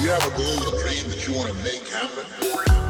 You have a goal, a dream that you want to make happen?